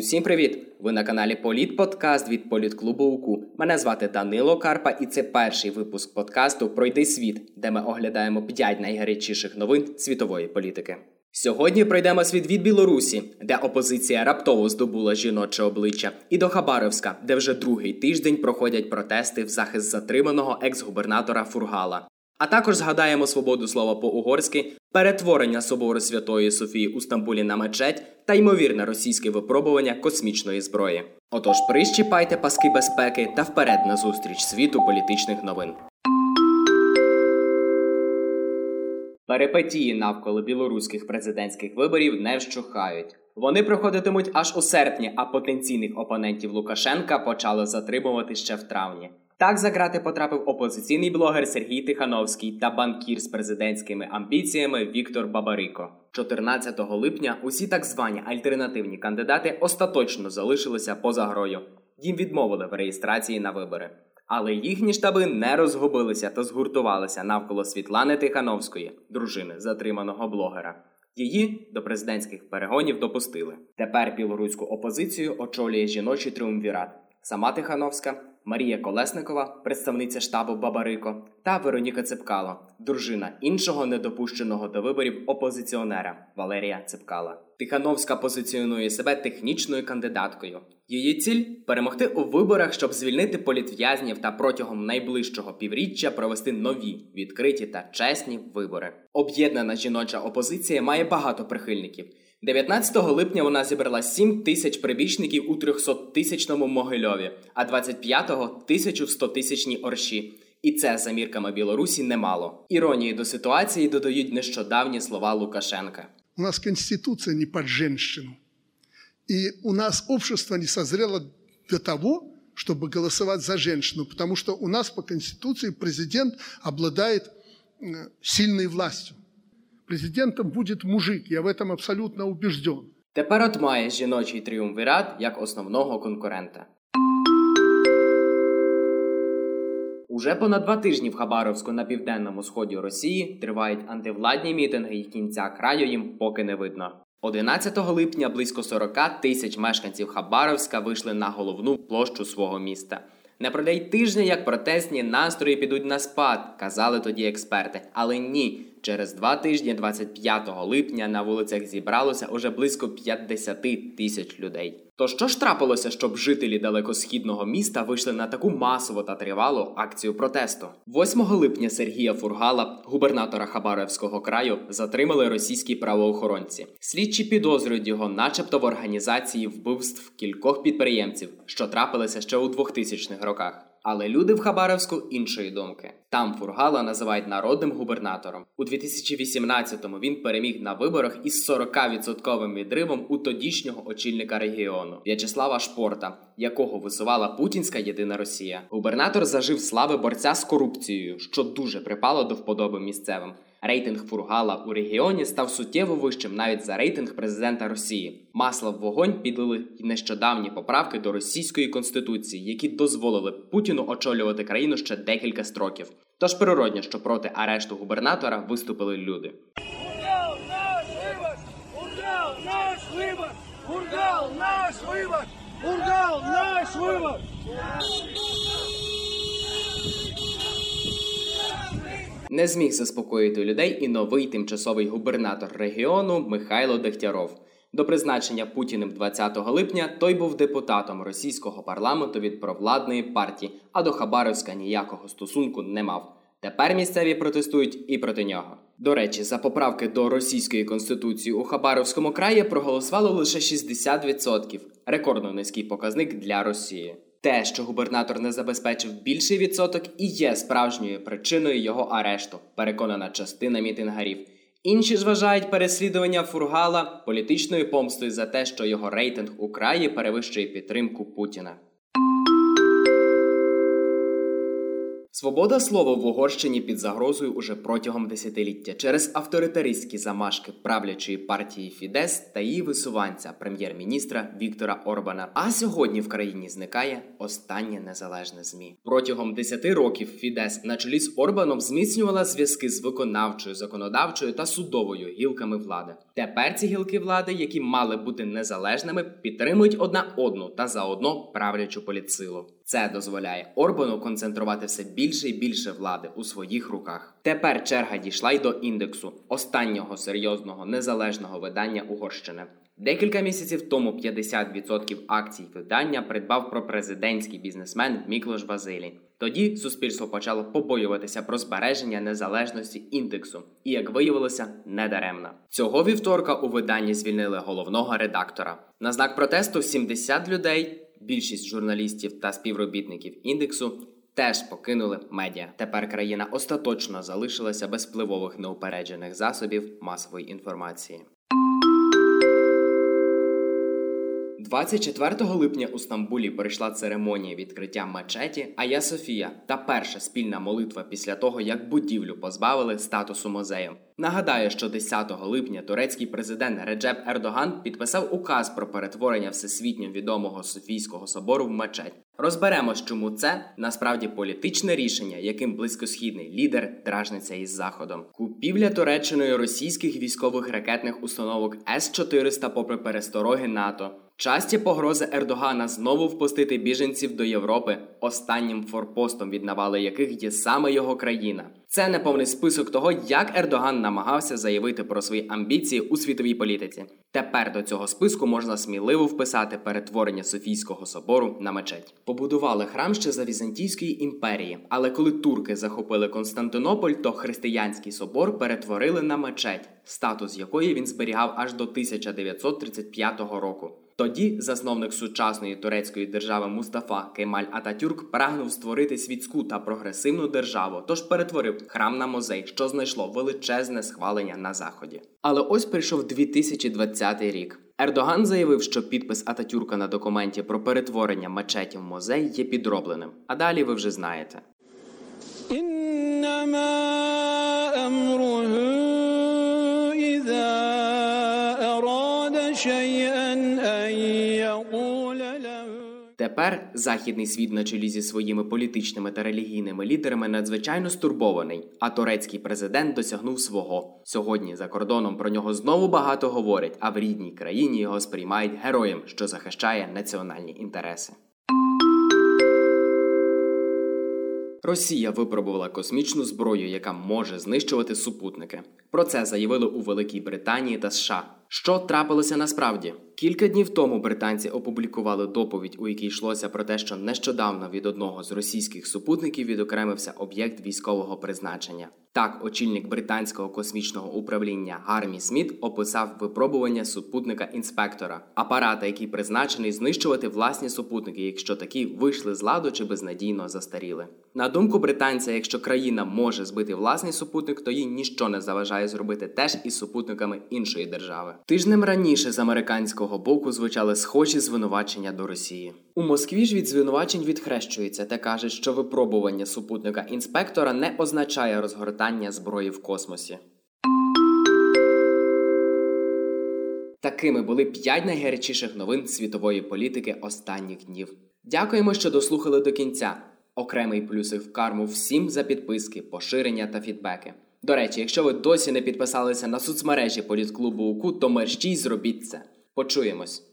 Усім привіт! Ви на каналі Політ Подкаст від Політклубу УКУ. Мене звати Данило Карпа, і це перший випуск подкасту Пройди світ, де ми оглядаємо 5 найгарячіших новин світової політики. Сьогодні пройдемо світ від Білорусі, де опозиція раптово здобула жіноче обличчя, і до Хабаровська, де вже другий тиждень проходять протести в захист затриманого екс-губернатора Фургала. А також згадаємо свободу слова по-угорськи, перетворення собору Святої Софії у Стамбулі на мечеть та ймовірне російське випробування космічної зброї. Отож, прищіпайте паски безпеки та вперед на зустріч світу політичних новин. Перипетії навколо білоруських президентських виборів не вщухають. Вони проходитимуть аж у серпні, а потенційних опонентів Лукашенка почали затримувати ще в травні. Так за грати потрапив опозиційний блогер Сергій Тихановський та банкір з президентськими амбіціями Віктор Бабарико. 14 липня усі так звані альтернативні кандидати остаточно залишилися поза грою. Їм відмовили в реєстрації на вибори. Але їхні штаби не розгубилися та згуртувалися навколо Світлани Тихановської, дружини затриманого блогера. Її до президентських перегонів допустили. Тепер білоруську опозицію очолює жіночий триумвірат. Сама Тихановська Марія Колесникова, представниця штабу Бабарико, та Вероніка Цепкало, дружина іншого недопущеного до виборів опозиціонера Валерія Цепкала. Тихановська позиціонує себе технічною кандидаткою. Її ціль перемогти у виборах, щоб звільнити політв'язнів та протягом найближчого півріччя провести нові відкриті та чесні вибори. Об'єднана жіноча опозиція має багато прихильників. 19 липня вона зібрала 7 тисяч прибічників у 300-тисячному Могильові, а 25-го – тисячу в 100-тисячній Орші. І це за мірками Білорусі немало. Іронії до ситуації додають нещодавні слова Лукашенка. У нас конституция не под женщину. И у нас общество не созрело для того, чтобы голосовать за женщину, потому что у нас по конституции президент обладает сильной властью. Президентом будет мужик, я в этом абсолютно убежден. Тепер от має жіночий тріумвірат як основного конкурента. Уже понад два тижні в Хабаровську на південному сході Росії тривають антивладні мітинги, і кінця краю їм поки не видно. 11 липня близько 40 тисяч мешканців Хабаровська вийшли на головну площу свого міста. Не пройде й тижня, як протестні настрої підуть на спад, казали тоді експерти. Але ні, через два тижні, 25 липня, на вулицях зібралося уже близько 50 тисяч людей. То що ж трапилося, щоб жителі далекосхідного міста вийшли на таку масову та тривалу акцію протесту? 8 липня Сергія Фургала, губернатора Хабаровського краю, затримали російські правоохоронці. Слідчі підозрюють його, начебто, в організації вбивств кількох підприємців, що трапилися ще у 2000-х роках. Але люди в Хабаровську іншої думки. Там Фургала називають народним губернатором. У 2018-му він переміг на виборах із 40% відривом у тодішнього очільника регіону В'ячеслава Шпорта, якого висувала Путінська єдина Росія. Губернатор зажив слави борця з корупцією, що дуже припало до вподоби місцевим. Рейтинг Фургала у регіоні став суттєво вищим навіть за рейтинг президента Росії. Масло в вогонь підлили нещодавні поправки до російської конституції, які дозволили Путіну очолювати країну ще декілька строків. Тож природньо, що проти арешту губернатора виступили люди. Ургал наш вибор! Ургал наш вибор! Ургал наш вибор! Ургал наш вибор! Не зміг заспокоїти людей і новий тимчасовий губернатор регіону Михайло Дегтяров. До призначення Путіним 20 липня той був депутатом російського парламенту від провладної партії, а до Хабаровська ніякого стосунку не мав. Тепер місцеві протестують і проти нього. До речі, за поправки до російської конституції у Хабаровському краї проголосувало лише 60%. рекордно низький показник для Росії. Те, що губернатор не забезпечив більший відсоток, і є справжньою причиною його арешту, переконана частина мітингарів. Інші ж вважають переслідування Фургала політичною помстою за те, що його рейтинг у краї перевищує підтримку Путіна. Свобода слова в Угорщині під загрозою уже протягом десятиліття через авторитаристські замашки правлячої партії Фідес та її висуванця прем'єр-міністра Віктора Орбана. А сьогодні в країні зникає останнє незалежне змі. Протягом 10 років Фідес на чолі з Орбаном зміцнювала зв'язки з виконавчою, законодавчою та судовою гілками влади. Тепер ці гілки влади, які мали бути незалежними, підтримують одна одну та заодно правлячу політсилу. Це дозволяє Орбану концентрувати все більше і більше влади у своїх руках. Тепер черга дійшла й до індексу останнього серйозного незалежного видання Угорщини. Декілька місяців тому 50% акцій видання придбав пропрезидентський бізнесмен Міклош Базилій. Тоді суспільство почало побоюватися про збереження незалежності індексу, і як виявилося, недаремно. Цього вівторка у виданні звільнили головного редактора. На знак протесту 70 людей, більшість журналістів та співробітників індексу. Теж покинули медіа. Тепер країна остаточно залишилася без впливових неупереджених засобів масової інформації. 24 липня у Стамбулі пройшла церемонія відкриття мечеті Ая Софія та перша спільна молитва після того, як будівлю позбавили статусу музею. Нагадаю, що 10 липня турецький президент Реджеп Ердоган підписав указ про перетворення всесвітньо відомого Софійського собору в мечеть. Розберемось, чому це насправді політичне рішення, яким близькосхідний лідер дражниться із заходом. Купівля Туреччиною російських військових ракетних установок С-400 попри перестороги НАТО. Часті погрози Ердогана знову впустити біженців до Європи, останнім форпостом від навали яких є саме його країна. Це неповний список того, як Ердоган намагався заявити про свої амбіції у світовій політиці. Тепер до цього списку можна сміливо вписати перетворення Софійського собору на мечеть. Побудували храм ще за Візантійської імперії, але коли турки захопили Константинополь, то християнський собор перетворили на мечеть, статус якої він зберігав аж до 1935 року. Тоді засновник сучасної турецької держави Мустафа Кемаль Ататюрк прагнув створити світську та прогресивну державу, тож перетворив храм на музей, що знайшло величезне схвалення на заході. Але ось прийшов 2020 рік. Ердоган заявив, що підпис Ататюрка на документі про перетворення мечеті в музей є підробленим. А далі ви вже знаєте. إنما أمره إذا أراد شيئا Тепер західний світ на чолі зі своїми політичними та релігійними лідерами надзвичайно стурбований, а турецький президент досягнув свого. Сьогодні за кордоном про нього знову багато говорять, а в рідній країні його сприймають героєм, що захищає національні інтереси. Росія випробувала космічну зброю, яка може знищувати супутники. Про це заявили у Великій Британії та США. Що трапилося насправді? Кілька днів тому британці опублікували доповідь, у якій йшлося про те, що нещодавно від одного з російських супутників відокремився об'єкт військового призначення. Так, очільник британського космічного управління Гармі Сміт описав випробування супутника інспектора, апарата, який призначений знищувати власні супутники, якщо такі вийшли з ладу чи безнадійно застаріли. На думку британця, якщо країна може збити власний супутник, то їй ніщо не заважає зробити теж із супутниками іншої держави. Тижнем раніше з американського боку звучали схожі звинувачення до Росії. У Москві ж від звинувачень відхрещується та каже, що випробування супутника інспектора не означає розгортання зброї в космосі. Такими були п'ять найгарячіших новин світової політики останніх днів. Дякуємо, що дослухали до кінця. Окремий плюсик в карму всім за підписки, поширення та фідбеки. До речі, якщо ви досі не підписалися на соцмережі політклубу УКУ, то мерщій зробіть це. Почуємось.